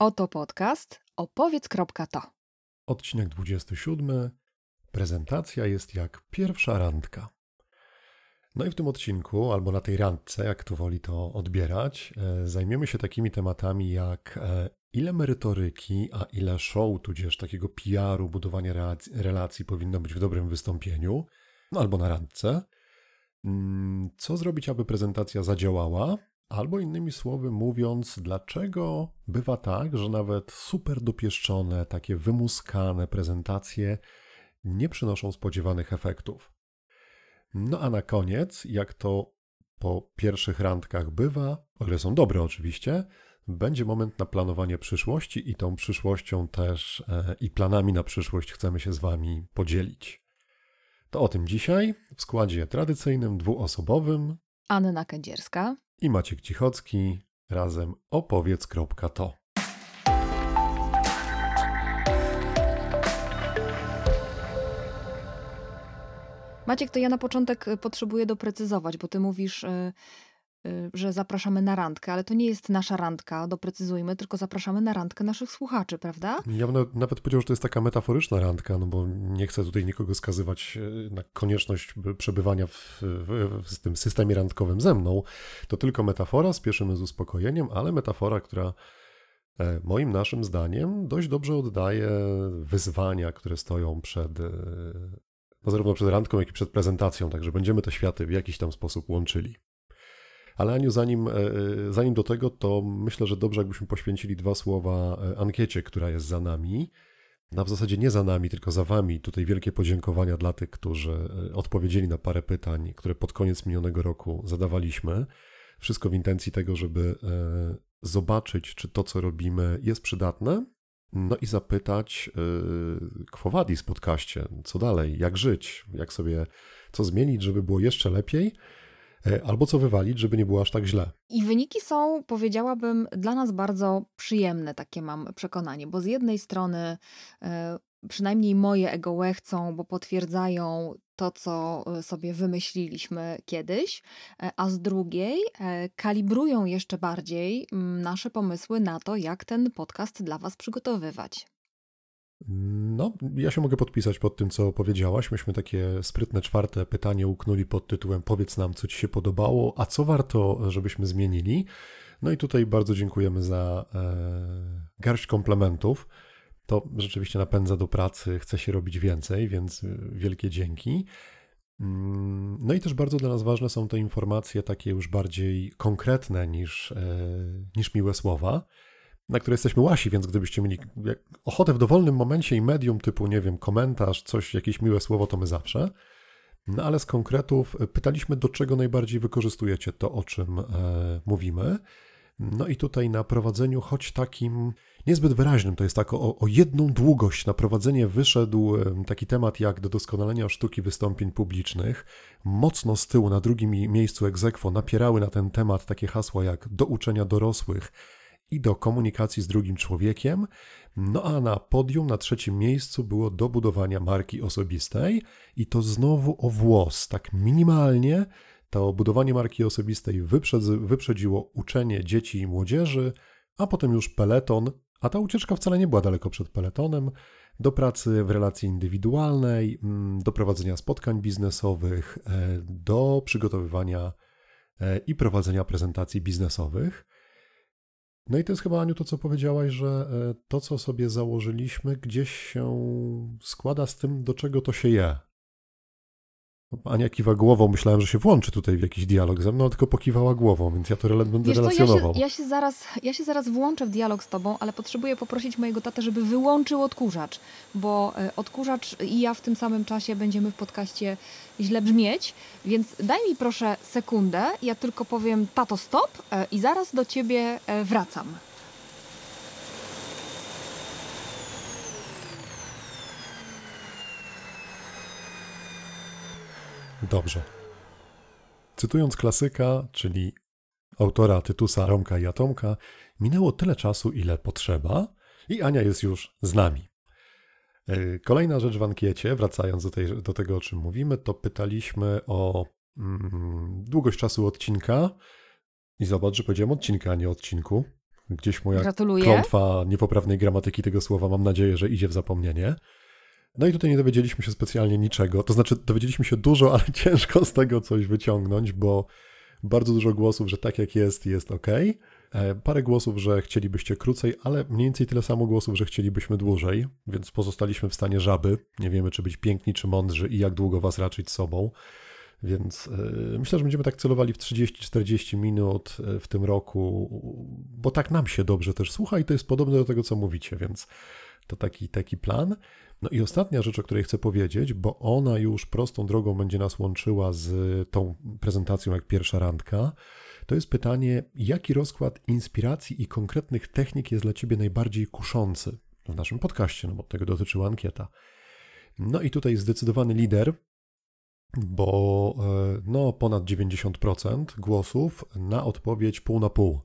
Oto podcast opowiedz.to. Odcinek 27. Prezentacja jest jak pierwsza randka. No i w tym odcinku, albo na tej randce, jak tu woli to odbierać, e, zajmiemy się takimi tematami jak e, ile merytoryki, a ile show, tudzież takiego PR-u, budowania relacji, relacji powinno być w dobrym wystąpieniu, no albo na randce. Mm, co zrobić, aby prezentacja zadziałała? Albo innymi słowy mówiąc, dlaczego bywa tak, że nawet super dopieszczone, takie wymuskane prezentacje nie przynoszą spodziewanych efektów. No a na koniec, jak to po pierwszych randkach bywa, o ile są dobre oczywiście, będzie moment na planowanie przyszłości i tą przyszłością też e, i planami na przyszłość chcemy się z Wami podzielić. To o tym dzisiaj w składzie tradycyjnym, dwuosobowym. Anna Kędzierska i Maciek Cichocki razem opowiedz.to. Maciek, to ja na początek y, potrzebuję doprecyzować, bo ty mówisz, y, że zapraszamy na randkę, ale to nie jest nasza randka, doprecyzujmy, tylko zapraszamy na randkę naszych słuchaczy, prawda? Ja bym nawet powiedział, że to jest taka metaforyczna randka, no bo nie chcę tutaj nikogo skazywać na konieczność przebywania w, w, w tym systemie randkowym ze mną. To tylko metafora, spieszymy z uspokojeniem, ale metafora, która e, moim naszym zdaniem dość dobrze oddaje wyzwania, które stoją przed e, no zarówno przed randką, jak i przed prezentacją, także będziemy te światy w jakiś tam sposób łączyli. Ale Aniu, zanim, e, e, zanim do tego, to myślę, że dobrze, jakbyśmy poświęcili dwa słowa e, ankiecie, która jest za nami. No w zasadzie nie za nami, tylko za wami. Tutaj wielkie podziękowania dla tych, którzy odpowiedzieli na parę pytań, które pod koniec minionego roku zadawaliśmy. Wszystko w intencji tego, żeby zobaczyć, czy to, co robimy, jest przydatne, no i zapytać Kwowadis w podcaście, co dalej, jak żyć, jak sobie, co zmienić, żeby było jeszcze lepiej, albo co wywalić, żeby nie było aż tak źle. I wyniki są, powiedziałabym, dla nas bardzo przyjemne, takie mam przekonanie, bo z jednej strony yy, przynajmniej moje ego łechcą, bo potwierdzają to, co e, sobie wymyśliliśmy kiedyś, e, a z drugiej e, kalibrują jeszcze bardziej nasze pomysły na to, jak ten podcast dla Was przygotowywać. No, ja się mogę podpisać pod tym, co powiedziałaś. Myśmy takie sprytne czwarte pytanie uknuli pod tytułem Powiedz nam, co Ci się podobało, a co warto, żebyśmy zmienili. No i tutaj bardzo dziękujemy za e, garść komplementów to rzeczywiście napędza do pracy, chce się robić więcej, więc y, wielkie dzięki. Mm, no i też bardzo dla nas ważne są te informacje takie już bardziej konkretne niż, e, niż miłe słowa, na które jesteśmy łasi, więc gdybyście mieli ochotę w dowolnym momencie i medium typu, nie wiem, komentarz, coś, jakieś miłe słowo, to my zawsze. No ale z konkretów pytaliśmy, do czego najbardziej wykorzystujecie to, o czym e, mówimy. No i tutaj na prowadzeniu, choć takim niezbyt wyraźnym, to jest tak o, o jedną długość na prowadzenie wyszedł taki temat jak do doskonalenia sztuki wystąpień publicznych. Mocno z tyłu na drugim miejscu egzekwo napierały na ten temat takie hasła jak do uczenia dorosłych i do komunikacji z drugim człowiekiem. No a na podium, na trzecim miejscu było do budowania marki osobistej i to znowu o włos, tak minimalnie, to budowanie marki osobistej wyprzedziło uczenie dzieci i młodzieży, a potem już peleton, a ta ucieczka wcale nie była daleko przed peletonem, do pracy w relacji indywidualnej, mm, do prowadzenia spotkań biznesowych, e, do przygotowywania e, i prowadzenia prezentacji biznesowych. No i to jest chyba, Aniu, to co powiedziałaś, że e, to, co sobie założyliśmy, gdzieś się składa z tym, do czego to się je. Ania kiwa głową, myślałem, że się włączy tutaj w jakiś dialog ze mną, tylko pokiwała głową, więc ja to rel będę Wiesz relacjonował. Co, ja, się, ja, się zaraz, ja się zaraz włączę w dialog z tobą, ale potrzebuję poprosić mojego tatę, żeby wyłączył odkurzacz, bo e, odkurzacz i ja w tym samym czasie będziemy w podcaście źle brzmieć, więc daj mi proszę sekundę, ja tylko powiem tato stop e, i zaraz do ciebie e, wracam. Dobrze. Cytując klasyka, czyli autora Tytusa, Romka i Atomka, minęło tyle czasu, ile potrzeba i Ania jest już z nami. E, kolejna rzecz w ankiecie, wracając do, tej, do tego, o czym mówimy, to pytaliśmy o mm, długość czasu odcinka. I zobacz, że powiedziałem odcinka, a nie odcinku. Gdzieś moja Gratuluję. klątwa niepoprawnej gramatyki tego słowa, mam nadzieję, że idzie w zapomnienie. No i tutaj nie dowiedzieliśmy się specjalnie niczego. To znaczy, dowiedzieliśmy się dużo, ale ciężko z tego coś wyciągnąć, bo bardzo dużo głosów, że tak jak jest, jest ok. Parę głosów, że chcielibyście krócej, ale mniej więcej tyle samo głosów, że chcielibyśmy dłużej, więc pozostaliśmy w stanie żaby. Nie wiemy, czy być piękni, czy mądrzy i jak długo was raczyć sobą. Więc yy, myślę, że będziemy tak celowali w 30-40 minut e, w tym roku, bo tak nam się dobrze też słucha i to jest podobne do tego, co mówicie, więc to taki, taki plan. No i ostatnia rzecz, o której chcę powiedzieć, bo ona już prostą drogą będzie nas łączyła z tą prezentacją jak pierwsza randka, to jest pytanie, jaki rozkład inspiracji i konkretnych technik jest dla Ciebie najbardziej kuszący w naszym podcaście, no bo tego dotyczyła ankieta. No i tutaj zdecydowany lider, bo e, no ponad 90% głosów na odpowiedź pół na pół.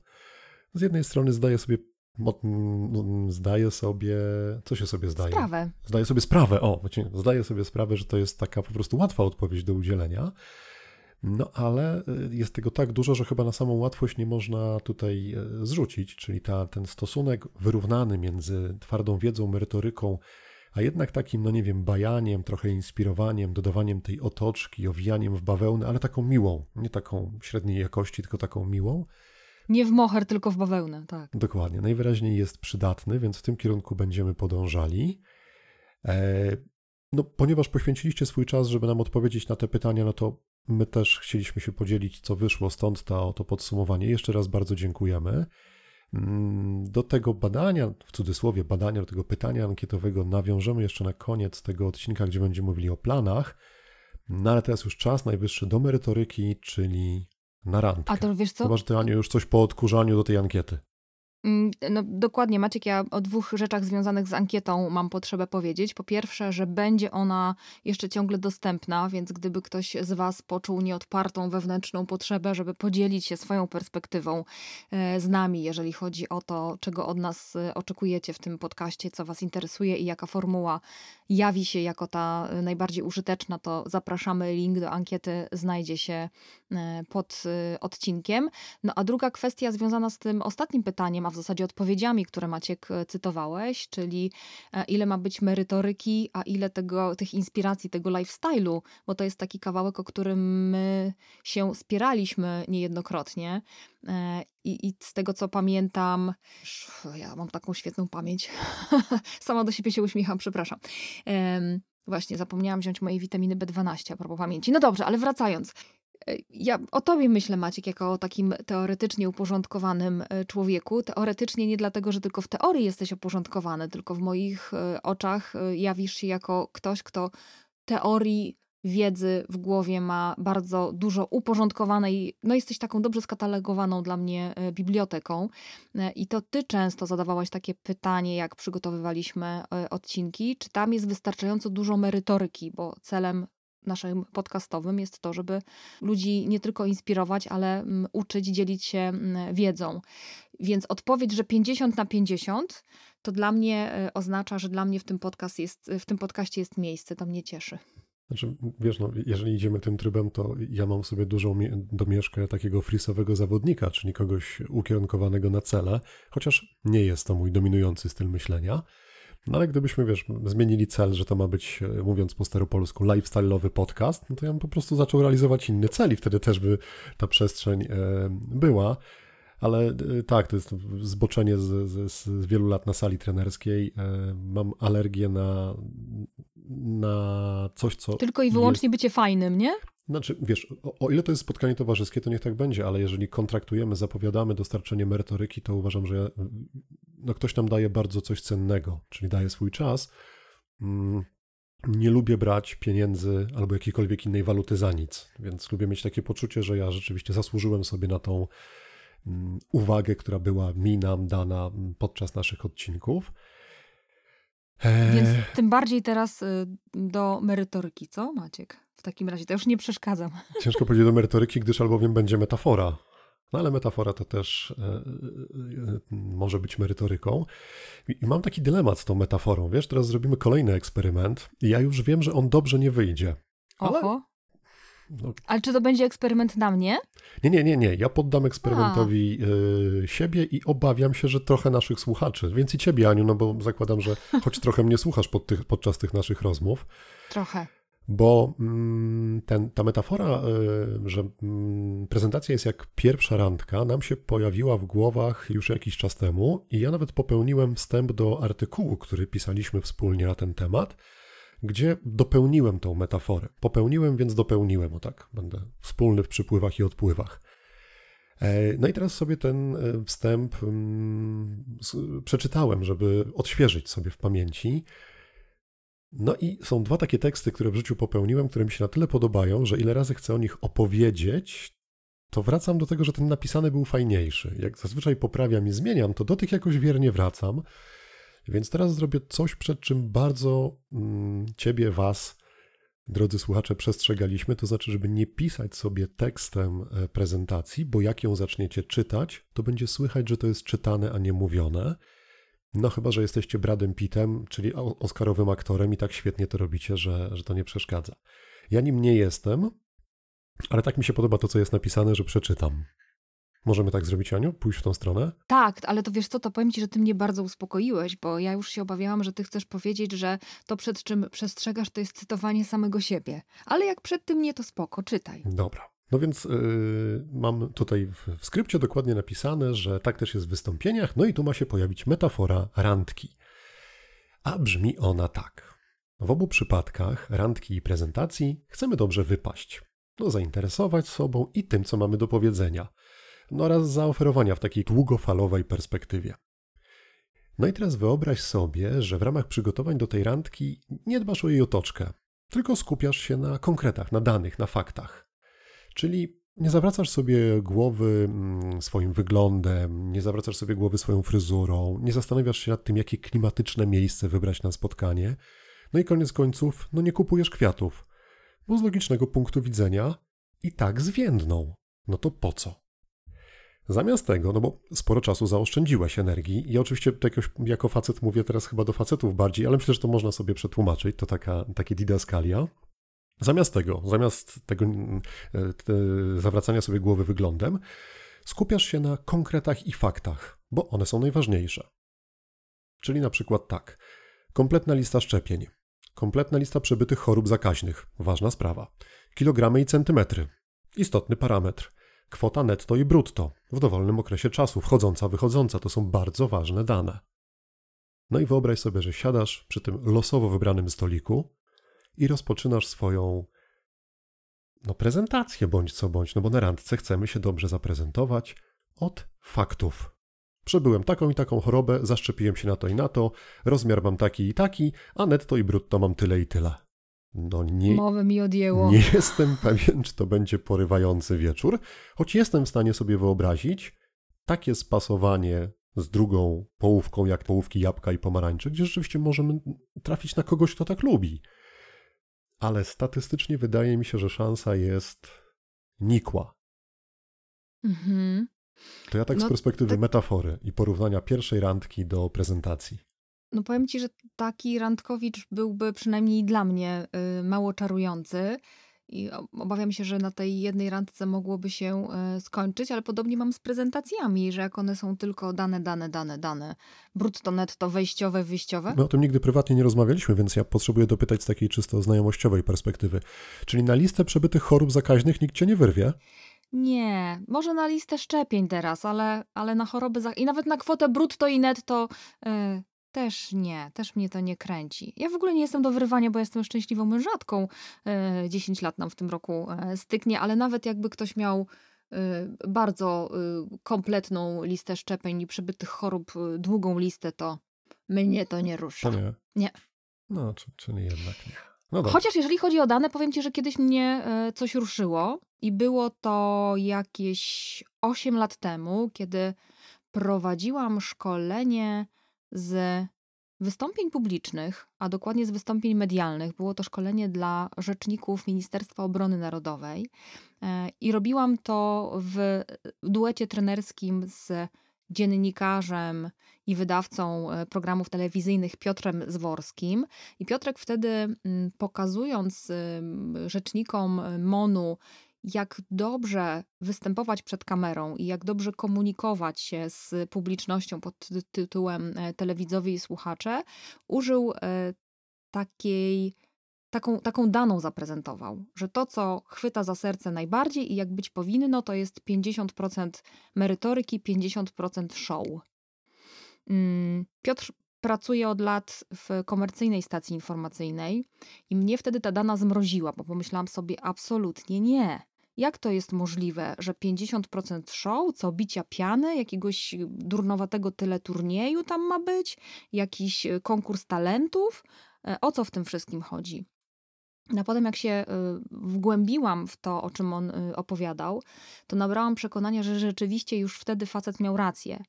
Z jednej strony zdaje sobie zdaję sobie, co się sobie zdaje? Sprawę. Zdaję sobie sprawę, o, zdaję sobie sprawę, że to jest taka po prostu łatwa odpowiedź do udzielenia, no ale y, jest tego tak dużo, że chyba na samą łatwość nie można tutaj y, zrzucić, czyli ta, ten stosunek wyrównany między twardą wiedzą, merytoryką, a jednak takim, no nie wiem, bajaniem, trochę inspirowaniem, dodawaniem tej otoczki, owijaniem w bawełnę, ale taką miłą, nie taką średniej jakości, tylko taką miłą, nie w moher, tylko w bawełnę, tak. Dokładnie. Najwyraźniej jest przydatny, więc w tym kierunku będziemy podążali. E, no, ponieważ poświęciliście swój czas, żeby nam odpowiedzieć na te pytania, no to my też chcieliśmy się podzielić, co wyszło, stąd to, to podsumowanie. Jeszcze raz bardzo dziękujemy. Mm, do tego badania, w cudzysłowie badania, do tego pytania ankietowego nawiążemy jeszcze na koniec tego odcinka, gdzie będziemy mówili o planach. No ale teraz już czas najwyższy do merytoryki, czyli na randkę. A to wiesz co? Chyba, że ty, Aniu, już coś po odkurzaniu do tej ankiety. Mm, no dokładnie, Maciek, ja o dwóch rzeczach związanych z ankietą mam potrzebę powiedzieć. Po pierwsze, że będzie ona jeszcze ciągle dostępna, więc gdyby ktoś z Was poczuł nieodpartą wewnętrzną potrzebę, żeby podzielić się swoją perspektywą e, z nami, jeżeli chodzi o to, czego od nas e, oczekujecie w tym podcaście, co Was interesuje i jaka formuła jawi się jako ta e, najbardziej użyteczna, to zapraszamy. Link do ankiety znajdzie się pod odcinkiem. No a druga kwestia związana z tym ostatnim pytaniem, a w zasadzie odpowiedziami, które Maciek cytowałeś, czyli e, ile ma być merytoryki, a ile tego, tych inspiracji, tego lifestyle'u, bo to jest taki kawałek, o którym my się spieraliśmy niejednokrotnie. E, I, I, z tego co pamiętam, ja mam taką świetną pamięć. Sama do siebie się uśmiecham, przepraszam. Właśnie, zapomniałam wziąć mojej witaminy B12 a propos pamięci. No dobrze, ale wracając. Ja o tobie myślę, Maciek, jako o takim teoretycznie uporządkowanym e, człowieku. Teoretycznie nie dlatego, że tylko w teorii jesteś uporządkowany, tylko w moich e, oczach e, jawisz się jako ktoś, kto teorii wiedzy w głowie ma bardzo dużo uporządkowanej, no jesteś taką dobrze skatalogowaną dla mnie biblioteką. I to ty często zadawałaś takie pytanie, jak przygotowywaliśmy odcinki, czy tam jest wystarczająco dużo merytoryki, bo celem naszym podcastowym jest to, żeby ludzi nie tylko inspirować, ale mm, uczyć, dzielić się mm, wiedzą. Więc odpowiedź, że 50 na 50, to dla mnie e, oznacza, że dla mnie w tym, podcast jest, w tym podcaście jest miejsce. To mnie cieszy. Znaczy, wiesz, no, jeżeli idziemy tym trybem, to ja mam sobie dużą domieszkę takiego frisowego zawodnika, czyli kogoś ukierunkowanego na cele, chociaż nie jest to mój dominujący styl myślenia. No ale gdybyśmy, wiesz, zmienili cel, że to ma być, e, mówiąc po staropolsku, lifestyle'owy podcast, no to ja bym po prostu zaczął realizować inny cel i wtedy też by ta przestrzeń e, była. Ale e, tak, to jest zboczenie z, z, z wielu lat na sali trenerskiej. Mam alergię na, na coś, co. Tylko i wyłącznie jest... bycie fajnym, nie? Znaczy, wiesz, o, o, ile to jest spotkanie towarzyskie, to niech tak będzie, ale jeżeli kontraktujemy, zapowiadamy dostarczenie merytoryki, to uważam, że no, ktoś nam daje bardzo coś cennego, czyli daje swój czas. Mm, nie lubię brać pieniędzy albo jakiejkolwiek innej waluty za nic, więc lubię mieć takie poczucie, że ja rzeczywiście zasłużyłem sobie na tą uwagę, która była mi nam dana podczas naszych odcinków. Więc tym bardziej teraz y, do merytoryki, co Maciek? W takim razie to już nie przeszkadzam. Ciężko powiedzieć do merytoryki, gdyż albowiem będzie metafora. No ale metafora to też e, e, może być merytoryką. I mam taki dylemat z tą metaforą. Wiesz, teraz zrobimy kolejny eksperyment i ja już wiem, że on dobrze nie wyjdzie. Ale, Oho. No, Ale czy to będzie eksperyment na mnie? nie, nie, nie, nie. Ja poddam eksperymentowi y, siebie i obawiam się, że trochę naszych słuchaczy, więc i ciebie, Aniu, no bo zakładam, że choć trochę mnie słuchasz pod tych, podczas tych naszych rozmów, Trochę. bo mm, ten, ta metafora, y, że mm, prezentacja jest jak pierwsza randka, nam się pojawiła w głowach już jakiś czas temu i ja nawet popełniłem wstęp do artykułu, który pisaliśmy wspólnie na ten temat, gdzie dopełniłem tą metaforę. Popełniłem, więc dopełniłem, o tak, będę wspólny w przypływach i odpływach. E, No i teraz sobie ten e, wstęp mm, przeczytałem, żeby odświeżyć sobie w pamięci. No i są dwa takie teksty, które w życiu popełniłem, które mi się na tyle podobają, że ile razy chcę o nich opowiedzieć, to wracam do tego, że ten napisany był fajniejszy. Jak zazwyczaj poprawiam i zmieniam, to do tych jakoś wiernie wracam. Więc teraz zrobię coś, przed czym bardzo mm, ciebie, was, drodzy słuchacze, przestrzegaliśmy. To znaczy, żeby nie pisać sobie tekstem e, prezentacji, bo jak ją zaczniecie czytać, to będzie słychać, że to jest czytane, a nie mówione. No chyba, że jesteście Bradem Pittem, czyli oscarowym aktorem i tak świetnie to robicie, że, że to nie przeszkadza. Ja nim nie jestem, ale tak mi się podoba to, co jest napisane, że przeczytam. Możemy tak zrobić, Aniu? Pójść w tą stronę? Tak, ale to wiesz co, to powiem ci, że ty mnie bardzo uspokoiłeś, bo ja już się obawiałam, że ty chcesz powiedzieć, że to przed czym przestrzegasz, to jest cytowanie samego siebie. Ale jak przed tym nie, to spoko, czytaj. Dobra. No więc yy, mam tutaj w, w skrypcie dokładnie napisane, że tak też jest w wystąpieniach, no i tu ma się pojawić metafora randki. A brzmi ona tak. W obu przypadkach, randki i prezentacji, chcemy dobrze wypaść. No, zainteresować sobą i tym, co mamy do powiedzenia. No oraz zaoferowania w takiej długofalowej perspektywie. No i teraz wyobraź sobie, że w ramach przygotowań do tej randki nie dbasz o jej otoczkę, tylko skupiasz się na konkretach, na danych, na faktach. Czyli nie zawracasz sobie głowy mm, swoim wyglądem, nie zawracasz sobie głowy swoją fryzurą, nie zastanawiasz się nad tym, jakie klimatyczne miejsce wybrać na spotkanie. No i koniec końców, no nie kupujesz kwiatów, bo z logicznego punktu widzenia i tak zwiędną. No to po co? Zamiast tego, no bo sporo czasu zaoszczędziłeś energii, i oczywiście to jakoś, jako facet mówię teraz chyba do facetów bardziej, ale myślę, że to można sobie przetłumaczyć, to taka, takie didaskalia. Zamiast tego, zamiast tego mm, e, te, zawracania sobie głowy wyglądem, skupiasz się na konkretach i faktach, bo one są najważniejsze. Czyli na przykład tak: kompletna lista szczepień, kompletna lista przebytych chorób zakaźnych, ważna sprawa, kilogramy i centymetry, istotny parametr, kwota netto i brutto, w dowolnym okresie czasu, wchodząca, wychodząca, to są bardzo ważne dane. No i wyobraź sobie, że siadasz przy tym losowo wybranym stoliku i rozpoczynasz swoją no, prezentację, bądź co bądź, no bo na randce chcemy się dobrze zaprezentować od faktów. Przebyłem taką i taką chorobę, zaszczepiłem się na to i na to, rozmiar mam taki i taki, a netto i brutto mam tyle i tyle. No nie, Mowę mi odjęło. nie jestem pewien, czy to będzie porywający wieczór, choć jestem w stanie sobie wyobrazić takie spasowanie z drugą połówką, jak połówki jabłka i pomarańczy, gdzie rzeczywiście możemy trafić na kogoś, kto tak lubi. Ale statystycznie wydaje mi się, że szansa jest nikła. Mhm. To ja tak z No, perspektywy tak- metafory i porównania pierwszej randki do prezentacji. No powiem ci, że taki randkowicz byłby przynajmniej dla mnie y, mało czarujący. I o- obawiam się, że na tej jednej randce mogłoby się y, skończyć, ale podobnie mam z prezentacjami, że jak one są tylko dane, dane, dane, dane, brutto, netto, wejściowe, wyjściowe. My o tym nigdy prywatnie nie rozmawialiśmy, więc ja potrzebuję dopytać z takiej czysto znajomościowej perspektywy. Czyli na listę przebytych chorób zakaźnych nikt cię nie wyrwie? Nie, może na listę szczepień teraz, ale, ale na choroby za... i nawet na kwotę brutto i netto y, też nie, też mnie to nie kręci. Ja w ogóle nie jestem do wyrywania, bo jestem szczęśliwą mężatką. Y, 10 lat nam w tym roku y, styknie, ale nawet jakby ktoś miał y, bardzo kompletną listę szczepień i przebytych chorób, długą listę, to mnie to nie To rusza. nie. Nie. No, czy, czyli jednak nie. No. Chociaż jeżeli chodzi o dane, powiem ci, że kiedyś mnie e, coś ruszyło i było to jakieś 8 lat temu, kiedy prowadziłam szkolenie z wystąpień publicznych, a dokładnie z wystąpień medialnych. Było to szkolenie dla rzeczników Ministerstwa Obrony Narodowej e, i robiłam to w duecie trenerskim z dziennikarzem i wydawcą e, programów telewizyjnych Piotrem Zworskim. I Piotrek wtedy, pokazując rzecznikom MONU, jak dobrze występować przed kamerą i jak dobrze komunikować się z publicznością pod tytułem e, telewidzowie i słuchacze, użył e, takiej taką, taką daną zaprezentował, że to, co chwyta za serce najbardziej i jak być powinno, to jest 50% merytoryki, 50% show. Mm, Piotr pracuje od lat w komercyjnej stacji informacyjnej i mnie wtedy ta dana zmroziła, bo pomyślałam sobie absolutnie nie. Jak to jest możliwe, że 50% show, co bicia piany, jakiegoś durnowatego tyle turnieju tam ma być, jakiś konkurs talentów? E, o co w tym wszystkim chodzi? A potem, jak się y, wgłębiłam w to, o czym on y, opowiadał, to nabrałam przekonania, że rzeczywiście już wtedy facet miał rację,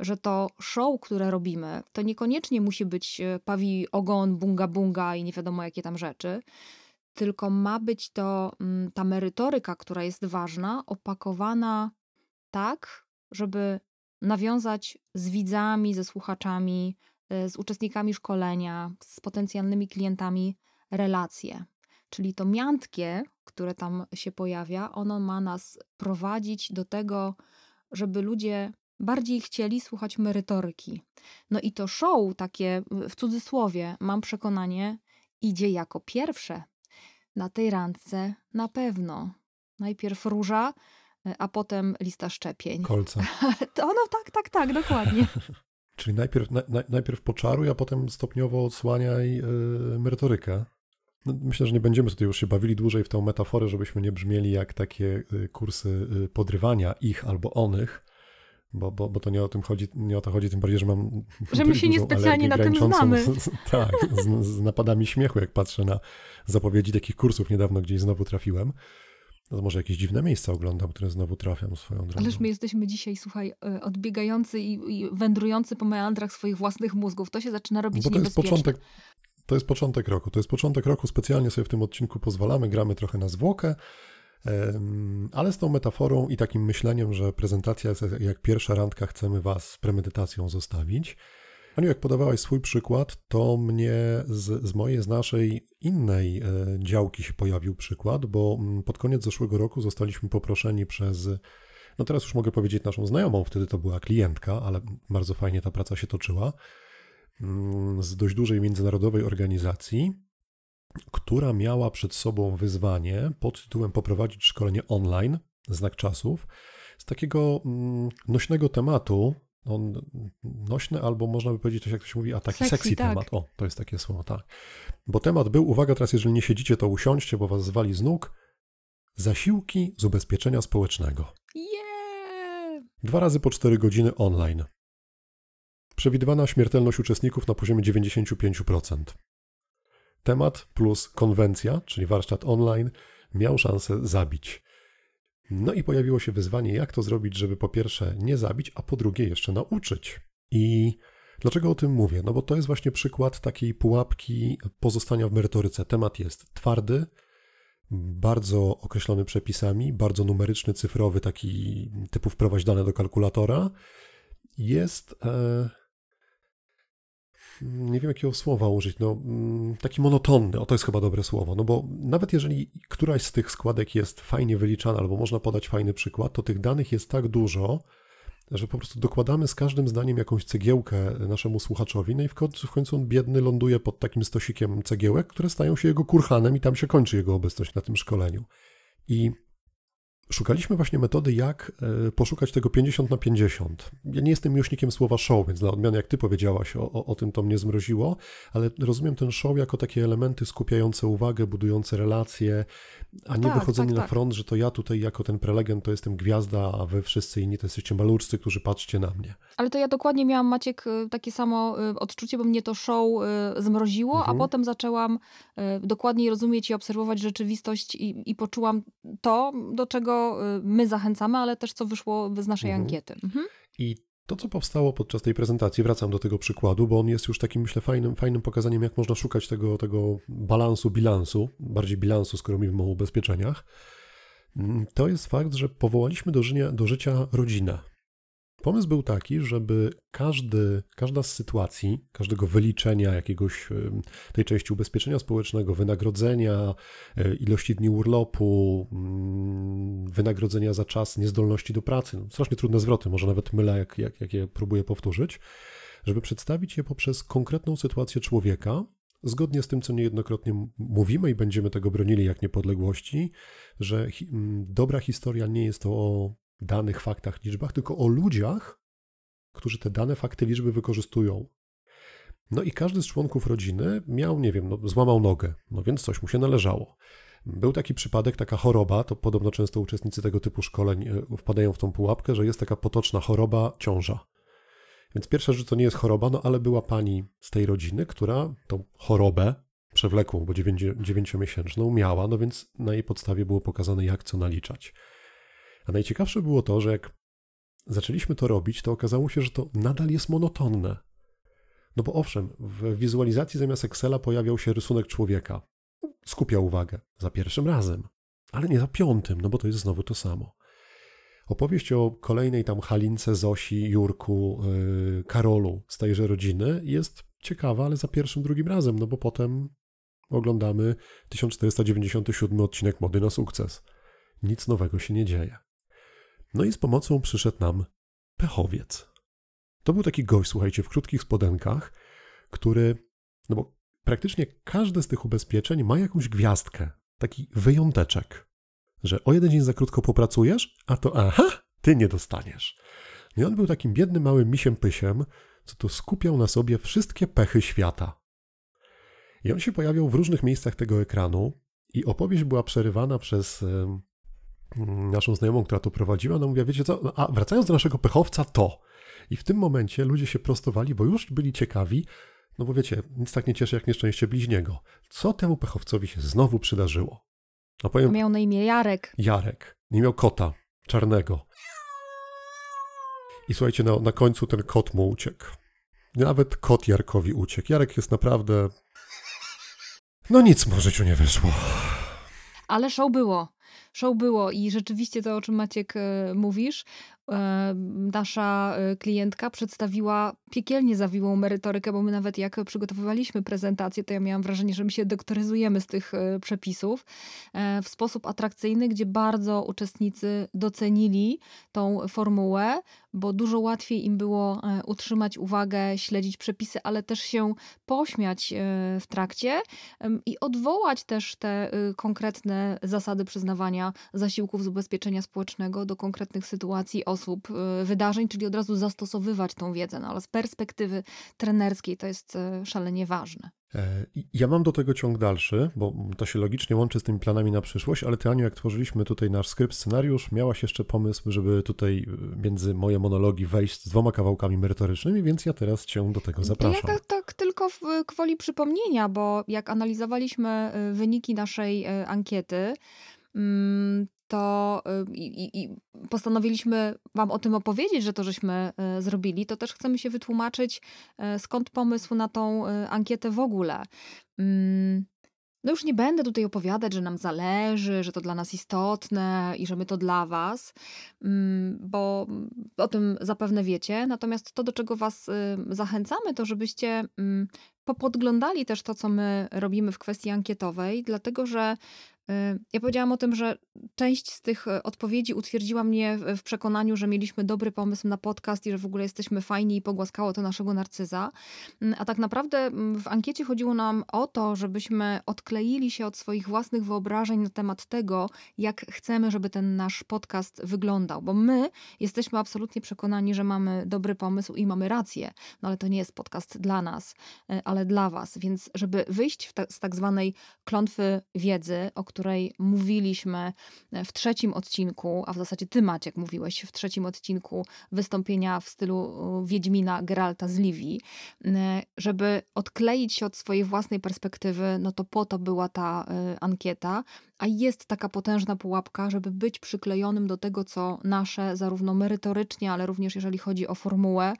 że to show, które robimy, to niekoniecznie musi być y, pawi ogon, bunga bunga i nie wiadomo jakie tam rzeczy, tylko ma być to mm, ta merytoryka, która jest ważna, opakowana tak, żeby nawiązać z widzami, ze słuchaczami, z uczestnikami szkolenia, z potencjalnymi klientami relacje. Czyli to miętkie, które tam się pojawia, ono ma nas prowadzić do tego, żeby ludzie bardziej chcieli słuchać merytoryki. No i to show, takie w cudzysłowie, mam przekonanie, idzie jako pierwsze. Na tej randce na pewno. Najpierw róża, a potem lista szczepień. Kolce. to, no tak, tak, tak, dokładnie. Czyli najpierw, na, najpierw poczaruj, a potem stopniowo odsłaniaj yy, merytorykę. No, myślę, że nie będziemy tutaj już się bawili dłużej w tą metaforę, żebyśmy nie brzmieli jak takie y, kursy y, podrywania ich albo onych, bo, bo, bo to nie o tym chodzi, nie o to chodzi, tym bardziej, że mam. Że my się niespecjalnie na tym znamy. Z, tak, z, z, napadami śmiechu, jak patrzę na zapowiedzi takich kursów, niedawno gdzieś znowu trafiłem. No może jakieś dziwne miejsca oglądam, które znowu trafiam swoją drogą. Ależ my jesteśmy dzisiaj, słuchaj, e, odbiegający i, i wędrujący po meandrach swoich własnych mózgów. To się zaczyna robić bo to. Jest początek, to jest początek roku. To jest początek roku. Specjalnie sobie w tym odcinku pozwalamy, gramy trochę na zwłokę, ale z tą metaforą i takim myśleniem, że prezentacja jest jak pierwsza randka, chcemy Was z premedytacją zostawić. Aniu, jak podawałaś swój przykład, to mnie z, z mojej, z naszej innej e, działki się pojawił przykład, bo mm, pod koniec zeszłego roku zostaliśmy poproszeni przez, no teraz już mogę powiedzieć naszą znajomą, wtedy to była klientka, ale bardzo fajnie ta praca się toczyła, Mm, z dość dużej międzynarodowej organizacji, która miała przed sobą wyzwanie pod tytułem Poprowadzić szkolenie online, znak czasów, z takiego mm, nośnego tematu. On nośny, albo można by powiedzieć, jak to się mówi, a taki sexy, sexy tak. temat. O, to jest takie słowo, tak. Bo temat był, uwaga, teraz jeżeli nie siedzicie, to usiądźcie, bo was zwali z nóg. Zasiłki z ubezpieczenia społecznego. Yeah! Dwa razy po cztery godziny online. Przewidywana śmiertelność uczestników na poziomie 95%. Temat plus konwencja, czyli warsztat online, miał szansę zabić. No i pojawiło się wyzwanie, jak to zrobić, żeby po pierwsze nie zabić, a po drugie jeszcze nauczyć. I dlaczego o tym mówię? No bo to jest właśnie przykład takiej pułapki pozostania w merytoryce. Temat jest twardy, bardzo określony przepisami, bardzo numeryczny, cyfrowy, taki typu wprowadź dane do kalkulatora. Jest. E, nie wiem jakiego słowa użyć, no mm, taki monotonny, o to jest chyba dobre słowo, no bo nawet jeżeli któraś z tych składek jest fajnie wyliczana albo można podać fajny przykład, to tych danych jest tak dużo, że po prostu dokładamy z każdym zdaniem jakąś cegiełkę naszemu słuchaczowi, no i w końcu, w końcu on biedny ląduje pod takim stosikiem cegiełek, które stają się jego kurhanem i tam się kończy jego obecność na tym szkoleniu. I Szukaliśmy właśnie metody, jak e, poszukać tego 50 na 50. Ja nie jestem miłośnikiem słowa show, więc na odmianę jak ty powiedziałaś, o, o, o, tym to mnie zmroziło, ale rozumiem ten show jako takie elementy skupiające uwagę, budujące relacje, a nie tak, wychodzenie tak, na tak. front, że to ja tutaj jako ten prelegent to jestem gwiazda, a wy wszyscy inni to jesteście maluczcy, którzy patrzcie na mnie. Ale to ja dokładnie miałam, Maciek, y, takie samo y, odczucie, bo mnie to show zmroziło, mhm. a potem zaczęłam dokładniej rozumieć i obserwować rzeczywistość i, i poczułam to, do czego my zachęcamy, ale też co wyszło z naszej mhm. ankiety. Mhm. I to, co powstało podczas tej prezentacji, wracam do tego przykładu, bo on jest już takim, myślę, fajnym, fajnym pokazaniem, jak można szukać tego, tego balansu, bilansu, bardziej bilansu, skoro mówimy o ubezpieczeniach. Mm, to jest fakt, że powołaliśmy do życia, do życia rodzinę. Pomysł był taki, żeby każdy, każda z sytuacji, każdego wyliczenia jakiegoś tej części ubezpieczenia społecznego, wynagrodzenia, e, ilości dni urlopu, mm, wynagrodzenia za czas niezdolności do pracy, no, strasznie trudne zwroty, może nawet mylę, jak, jak, jak je próbuję powtórzyć, żeby przedstawić je poprzez konkretną sytuację człowieka, zgodnie z tym, co niejednokrotnie mówimy i będziemy tego bronili jak niepodległości, że hi dobra historia nie jest to o danych, faktach, liczbach, tylko o ludziach, którzy te dane, fakty, liczby wykorzystują. No i każdy z członków rodziny miał, nie wiem, no, złamał nogę, no więc coś mu się należało. Był taki przypadek, taka choroba, to podobno często uczestnicy tego typu szkoleń e, wpadają w tą pułapkę, że jest taka potoczna choroba ciąża. Więc pierwsza rzecz to nie jest choroba, no ale była pani z tej rodziny, która tą chorobę przewlekłą, bo dziewięciomiesięczną miała, no więc na jej podstawie było pokazane, jak co naliczać. A najciekawsze było to, że jak zaczęliśmy to robić, to okazało się, że to nadal jest monotonne. No bo owszem, w wizualizacji zamiast Excela pojawiał się rysunek człowieka. Skupia uwagę za pierwszym razem, ale nie za piątym, no bo to jest znowu to samo. Opowieść o kolejnej tam Halince, Zosi, Jurku, yy, Karolu z tejże rodziny jest ciekawa, ale za pierwszym, drugim razem, no bo potem oglądamy 1497 odcinek Mody na sukces. Nic nowego się nie dzieje. No i z pomocą przyszedł nam pechowiec. To był taki gość, słuchajcie, w krótkich spodenkach, który, no bo praktycznie każde z tych ubezpieczeń ma jakąś gwiazdkę, taki wyjąteczek, że o jeden dzień za krótko popracujesz, a to aha, ty nie dostaniesz. No I on był takim biednym małym misiem pysiem, co to skupiał na sobie wszystkie pechy świata. I on się pojawiał w różnych miejscach tego ekranu i opowieść była przerywana przez naszą znajomą, która to prowadziła, no mówiła, wiecie co, no, a wracając do naszego pechowca, to. I w tym momencie ludzie się prostowali, bo już byli ciekawi, no bo wiecie, nic tak nie cieszy jak nieszczęście bliźniego. Co temu pechowcowi się znowu przydarzyło? No powiem, miał na imię Jarek. Jarek. Nie miał kota, czarnego. I słuchajcie, na, na końcu ten kot mu uciekł. Nawet kot Jarkowi uciekł. Jarek jest naprawdę... No nic mu w życiu nie wyszło. Ale show było show było i rzeczywiście to, o czym Maciek e, mówisz, e, nasza e, klientka przedstawiła piekielnie zawiłą merytorykę, bo my nawet jak przygotowywaliśmy prezentację, to ja miałam wrażenie, że my się doktoryzujemy z tych przepisów w sposób atrakcyjny, gdzie bardzo uczestnicy docenili tą formułę, bo dużo łatwiej im było utrzymać uwagę, śledzić przepisy, ale też się pośmiać w trakcie i odwołać też te konkretne zasady przyznawania zasiłków z ubezpieczenia społecznego do konkretnych sytuacji osób, y, wydarzeń, czyli od razu zastosowywać tą wiedzę, no ale z perspektywy trenerskiej to jest y, szalenie ważne. E, ja mam do tego ciąg dalszy, bo to się logicznie łączy z tymi planami na przyszłość, ale ty, Aniu, jak tworzyliśmy tutaj nasz skrypt, scenariusz, miałaś jeszcze pomysł, żeby tutaj y, między moje monologi wejść z dwoma kawałkami merytorycznymi, więc ja teraz cię do tego zapraszam. Ja tak, tak tylko w kwoli przypomnienia, bo jak analizowaliśmy wyniki naszej ankiety, to y, i, i postanowiliśmy Wam o tym opowiedzieć, że to żeśmy y, zrobili, to też chcemy się wytłumaczyć, y, skąd pomysł na tą ankietę w ogóle. Mm, no już nie będę tutaj opowiadać, że nam zależy, że to dla nas istotne i że my to dla Was, mm, bo o tym zapewne wiecie. Natomiast to, do czego Was zachęcamy, to żebyście popodglądali też to, co my robimy w kwestii ankietowej, dlatego że ja powiedziałam o tym, że część z tych e, odpowiedzi utwierdziła mnie w przekonaniu, że mieliśmy dobry pomysł na podcast i że w ogóle jesteśmy fajni i pogłaskało to naszego narcyza. Mm, a tak naprawdę mm, w ankiecie chodziło nam o to, żebyśmy odkleili się od swoich własnych wyobrażeń na temat tego, jak chcemy, żeby ten nasz podcast wyglądał. Bo my jesteśmy absolutnie przekonani, że mamy dobry pomysł i mamy rację. No ale to nie jest podcast dla nas, e, ale dla Was. Więc żeby wyjść ta, z tak zwanej klątwy wiedzy, o której mówiliśmy w trzecim odcinku, a w zasadzie ty Maciek mówiłeś w trzecim odcinku wystąpienia w stylu Wiedźmina Geralta z Livii, żeby odkleić się od swojej własnej perspektywy, no to po to była ta y, ankieta, a jest taka potężna pułapka, żeby być przyklejonym do tego, co nasze, zarówno merytorycznie, ale również jeżeli chodzi o formułę,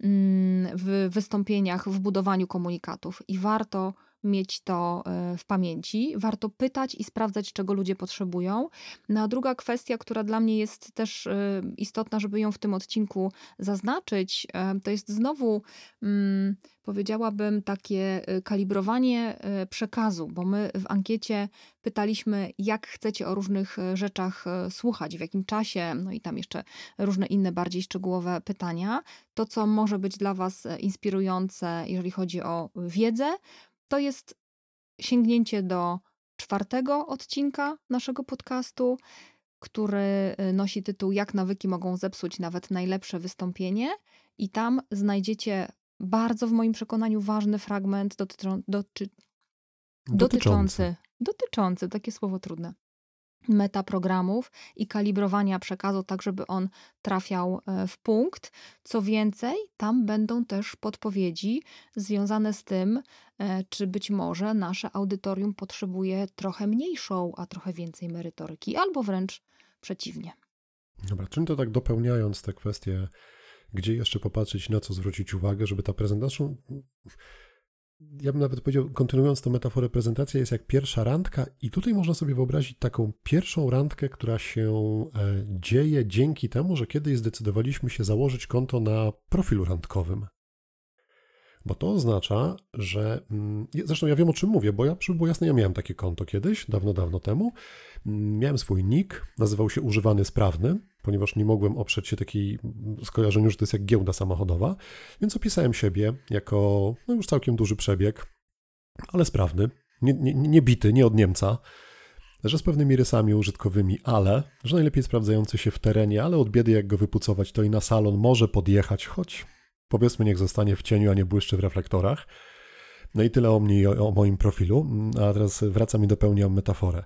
mm, w wystąpieniach, w budowaniu komunikatów. I warto mieć to e, w pamięci. Warto pytać i sprawdzać, czego ludzie potrzebują. No a druga kwestia, która dla mnie jest też e, istotna, żeby ją w tym odcinku zaznaczyć, e, to jest znowu, mm, powiedziałabym, takie kalibrowanie przekazu, bo my w ankiecie pytaliśmy, jak chcecie o różnych rzeczach słuchać, w jakim czasie, no i tam jeszcze różne inne bardziej szczegółowe pytania. To, co może być dla Was inspirujące, jeżeli chodzi o wiedzę, to jest sięgnięcie do czwartego odcinka naszego podcastu, który y, nosi tytuł Jak nawyki mogą zepsuć nawet najlepsze wystąpienie. I tam znajdziecie bardzo, w moim przekonaniu, ważny fragment dotyczą, doty, dotyczący, dotyczący, dotyczący, takie słowo trudne, metaprogramów i kalibrowania przekazu, tak żeby on trafiał e, w punkt. Co więcej, tam będą też podpowiedzi związane z tym, e, czy być może nasze audytorium potrzebuje trochę mniejszą, a trochę więcej merytoryki, albo wręcz przeciwnie. Dobra, czym to tak dopełniając te kwestie, gdzie jeszcze popatrzeć, na co zwrócić uwagę, żeby ta prezentacja ja bym nawet powiedział, kontynuując tę metaforę, prezentacja jest jak pierwsza randka, i tutaj można sobie wyobrazić taką pierwszą randkę, która się e, dzieje dzięki temu, że kiedyś zdecydowaliśmy się założyć konto na profilu randkowym. Bo to oznacza, że. Mm, zresztą ja wiem o czym mówię, bo ja, żeby było jasne, ja miałem takie konto kiedyś, dawno, dawno temu. Mm, miałem swój nick, nazywał się Używany Sprawny, ponieważ nie mogłem oprzeć się takiej skojarzeniu, że to jest jak giełda samochodowa, więc opisałem siebie jako no już całkiem duży przebieg, ale sprawny, nie, nie, nie bity, nie od Niemca, że z pewnymi rysami użytkowymi, ale, że najlepiej sprawdzający się w terenie, ale od biedy jak go wypucować, to i na salon może podjechać, choć powiedzmy niech zostanie w cieniu, a nie błyszczy w reflektorach. No i tyle o mnie i o, o moim profilu, a teraz wracam i dopełniam metaforę.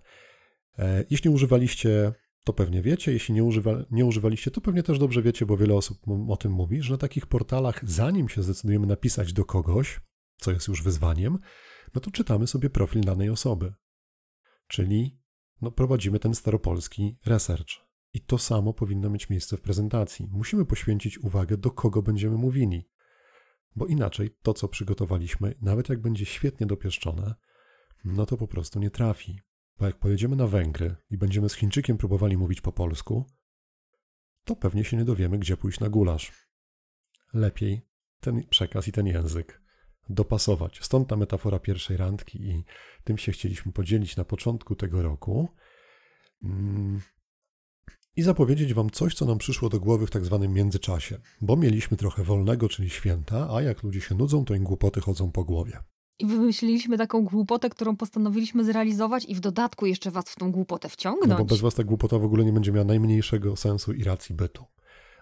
E, jeśli używaliście to pewnie wiecie. Jeśli nie, używa, nie używaliście, to pewnie też dobrze wiecie, bo wiele osób o tym mówi, że na takich portalach, zanim się zdecydujemy napisać do kogoś, co jest już wyzwaniem, no to czytamy sobie profil danej osoby. Czyli no, prowadzimy ten staropolski research. I to samo powinno mieć miejsce w prezentacji. Musimy poświęcić uwagę, do kogo będziemy mówili. Bo inaczej to, co przygotowaliśmy, nawet jak będzie świetnie dopieszczone, no to po prostu nie trafi. Bo jak pojedziemy na Węgry i będziemy z Chińczykiem próbowali mówić po polsku, to pewnie się nie dowiemy, gdzie pójść na gulasz. Lepiej ten przekaz i ten język dopasować. Stąd ta metafora pierwszej randki i tym się chcieliśmy podzielić na początku tego roku. I zapowiedzieć Wam coś, co nam przyszło do głowy w tak zwanym międzyczasie, bo mieliśmy trochę wolnego, czyli święta, a jak ludzie się nudzą, to im głupoty chodzą po głowie. I wymyśliliśmy taką głupotę, którą postanowiliśmy zrealizować i w dodatku jeszcze was w tą głupotę wciągnąć. No bo bez was ta głupota w ogóle nie będzie miała najmniejszego sensu i racji bytu.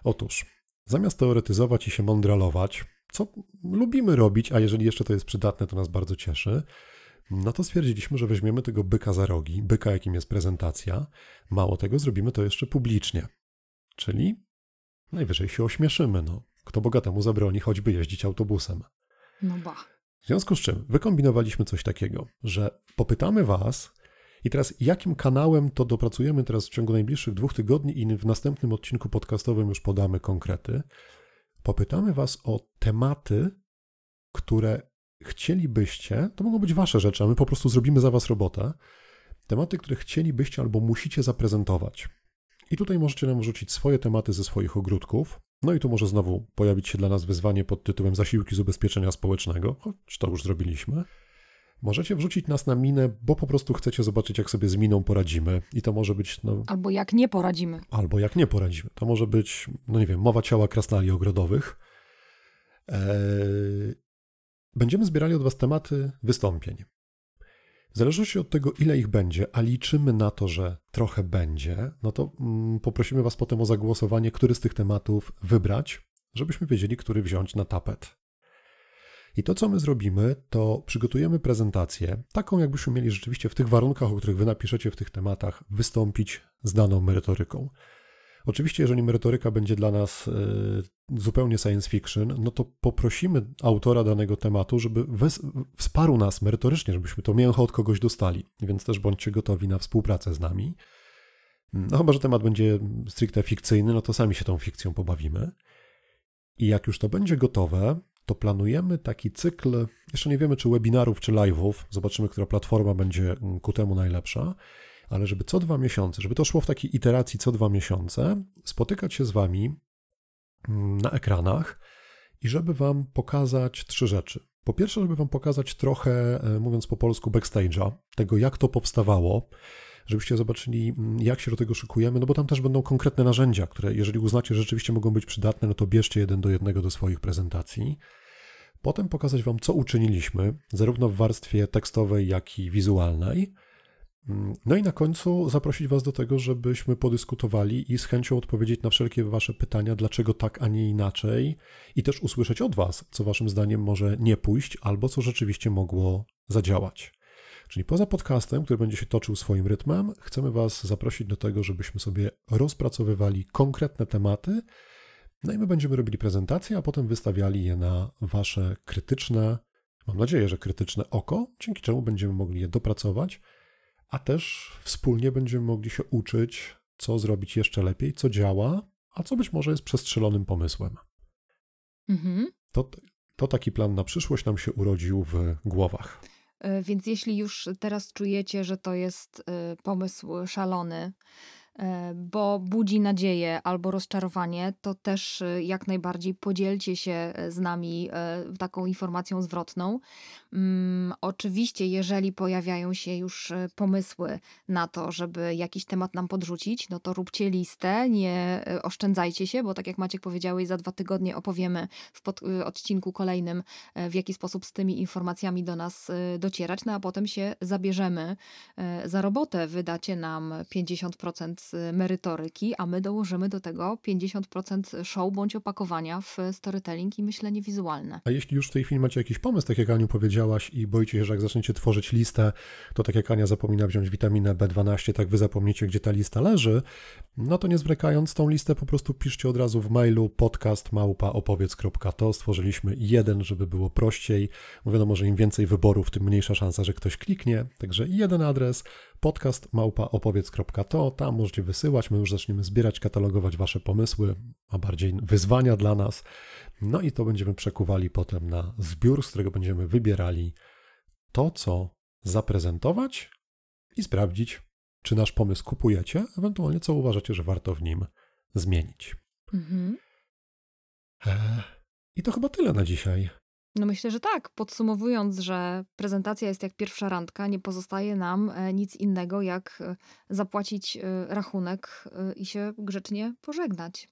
Otóż, zamiast teoretyzować i się mądralować, co lubimy robić, a jeżeli jeszcze to jest przydatne, to nas bardzo cieszy, no to stwierdziliśmy, że weźmiemy tego byka za rogi, byka jakim jest prezentacja. Mało tego, zrobimy to jeszcze publicznie. Czyli najwyżej się ośmieszymy. No. Kto bogatemu zabroni choćby jeździć autobusem? No ba. W związku z czym wykombinowaliśmy coś takiego, że popytamy Was i teraz jakim kanałem to dopracujemy teraz w ciągu najbliższych dwóch tygodni i w następnym odcinku podcastowym już podamy konkrety. Popytamy Was o tematy, które chcielibyście, to mogą być Wasze rzeczy, a my po prostu zrobimy za Was robotę, tematy, które chcielibyście albo musicie zaprezentować. I tutaj możecie nam wrzucić swoje tematy ze swoich ogródków. No i tu może znowu pojawić się dla nas wyzwanie pod tytułem zasiłki z ubezpieczenia społecznego, choć to już zrobiliśmy. Możecie wrzucić nas na minę, bo po prostu chcecie zobaczyć, jak sobie z miną poradzimy. I to może być. No, albo jak nie poradzimy. Albo jak nie poradzimy. To może być, no nie wiem, mowa ciała krasnali ogrodowych. Eee, będziemy zbierali od Was tematy wystąpień. W zależności od tego, ile ich będzie, a liczymy na to, że trochę będzie, no to mm, poprosimy Was potem o zagłosowanie, który z tych tematów wybrać, żebyśmy wiedzieli, który wziąć na tapet. I to, co my zrobimy, to przygotujemy prezentację, taką jakbyśmy mieli rzeczywiście w tych warunkach, o których Wy napiszecie w tych tematach, wystąpić z daną merytoryką. Oczywiście, jeżeli merytoryka będzie dla nas e, zupełnie science fiction, no to poprosimy autora danego tematu, żeby wsparł nas merytorycznie, żebyśmy to mięcho od kogoś dostali. Więc też bądźcie gotowi na współpracę z nami. No chyba, że temat będzie stricte fikcyjny, no to sami się tą fikcją pobawimy. I jak już to będzie gotowe, to planujemy taki cykl, jeszcze nie wiemy czy webinarów, czy live'ów, zobaczymy, która platforma będzie mm, ku temu najlepsza, ale żeby co dwa miesiące, żeby to szło w takiej iteracji co dwa miesiące, spotykać się z Wami mm, na ekranach i żeby Wam pokazać trzy rzeczy. Po pierwsze, żeby Wam pokazać trochę, e, mówiąc po polsku, backstage'a, tego jak to powstawało, żebyście zobaczyli, mm, jak się do tego szykujemy, no bo tam też będą konkretne narzędzia, które jeżeli uznacie, że rzeczywiście mogą być przydatne, no to bierzcie jeden do jednego do swoich prezentacji. Potem pokazać Wam, co uczyniliśmy, zarówno w warstwie tekstowej, jak i wizualnej. Mm, No i na końcu zaprosić Was do tego, żebyśmy podyskutowali i z chęcią odpowiedzieć na wszelkie Wasze pytania, dlaczego tak, a nie inaczej, i też usłyszeć od Was, co Waszym zdaniem może nie pójść, albo co rzeczywiście mogło zadziałać. Czyli poza podcastem, który będzie się toczył swoim rytmem, chcemy Was zaprosić do tego, żebyśmy sobie rozpracowywali konkretne tematy. No i my będziemy robili prezentacje, a potem wystawiali je na Wasze krytyczne, mam nadzieję, że krytyczne oko, dzięki czemu będziemy mogli je dopracować, a też wspólnie będziemy mogli się uczyć, co zrobić jeszcze lepiej, co działa, a co być może jest przestrzelonym pomysłem. Mhm. To, to taki plan na przyszłość nam się urodził w głowach. E, Więc jeśli już teraz czujecie, że to jest e, pomysł szalony, bo budzi nadzieję albo rozczarowanie, to też e, jak najbardziej podzielcie się e, z nami e, taką informacją zwrotną. Mm, Oczywiście, jeżeli pojawiają się już e, pomysły na to, żeby jakiś temat nam podrzucić, no to róbcie listę, nie e, oszczędzajcie się, bo tak jak Maciek powiedziałeś, za dwa tygodnie opowiemy w e, odcinku kolejnym, e, w jaki sposób z tymi informacjami do nas e, docierać, no a potem się zabierzemy e, za robotę. Wydacie nam 50% merytoryki, a my dołożymy do tego 50% show bądź opakowania w storytelling i myślenie wizualne. A jeśli już w tej chwili macie jakiś pomysł, tak jak Aniu powiedziałaś, i boicie się, że jak zaczniecie tworzyć listę, to tak jak Ania zapomina wziąć witaminę B12, tak wy zapomnicie, gdzie ta lista leży, no to nie zwlekając tą listę, po prostu piszcie od razu w mailu podcast małpaopowiedz.to. Stworzyliśmy jeden, żeby było prościej. Wiadomo, że im więcej wyborów, tym mniejsza szansa, że ktoś kliknie. Także jeden adres podcast małpaopowiedz.to. Tam możecie wysyłać. My już zaczniemy zbierać, katalogować wasze pomysły, a bardziej wyzwania dla nas. No i to będziemy przekuwali potem na zbiór, z którego będziemy wybierali to, co zaprezentować i sprawdzić, czy nasz pomysł kupujecie, ewentualnie co uważacie, że warto w nim zmienić. Mhm. Eee, I to chyba tyle na dzisiaj. No myślę, że tak. Podsumowując, że prezentacja jest jak pierwsza randka, nie pozostaje nam e, nic innego, jak e, zapłacić e, rachunek i się grzecznie pożegnać.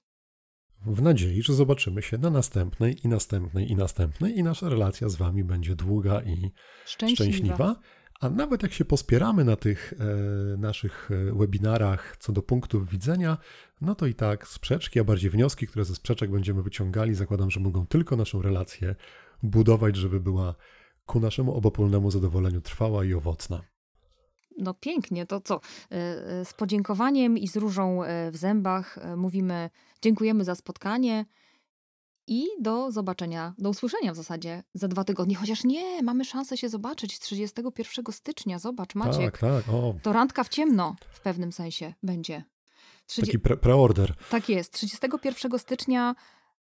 W nadziei, że zobaczymy się na następnej i następnej i następnej i nasza relacja z Wami będzie długa i Szczęśliwa. szczęśliwa. A nawet jak się pospieramy na tych e, naszych webinarach co do punktów widzenia, no to i tak sprzeczki, a bardziej wnioski, które ze sprzeczek będziemy wyciągali, zakładam, że mogą tylko naszą relację budować, żeby była ku naszemu obopólnemu zadowoleniu trwała i owocna. No pięknie, to co? E, e, Z podziękowaniem i z różą e, w zębach mówimy dziękujemy za spotkanie i do zobaczenia, do usłyszenia w zasadzie za dwa tygodnie. Chociaż nie, mamy szansę się zobaczyć 31 stycznia. Zobacz, Maciek. Tak, tak, o, To randka w ciemno w pewnym sensie będzie. Trzydzie- taki pre- preorder. Tak jest. 31 stycznia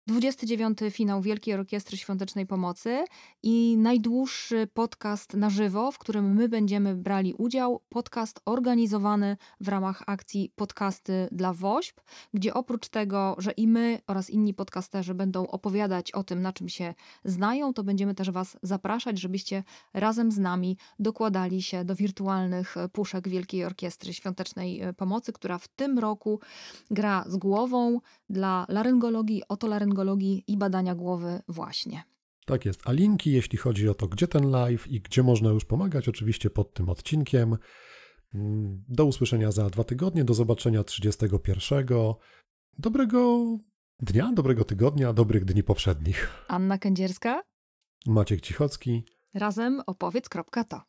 29. finał Wielkiej Orkiestry Świątecznej Pomocy i najdłuższy podcast na żywo, w którym my będziemy brali udział. Podcast organizowany w ramach akcji Podcasty dla WOŚP, gdzie oprócz tego, że i my oraz inni podcasterzy będą opowiadać o tym, na czym się znają, to będziemy też Was zapraszać, żebyście razem z nami dokładali się do wirtualnych puszek Wielkiej Orkiestry Świątecznej Pomocy, która w tym roku gra z głową dla laryngologii, otolaryngologii i badania głowy właśnie. Tak jest. A linki, jeśli chodzi o to, gdzie ten live i gdzie można już pomagać, oczywiście pod tym odcinkiem. Do usłyszenia za dwa tygodnie, do zobaczenia 31. Dobrego dnia, dobrego tygodnia, dobrych dni poprzednich. Anna Kędzierska, Maciek Cichocki. razem opowiedz.to.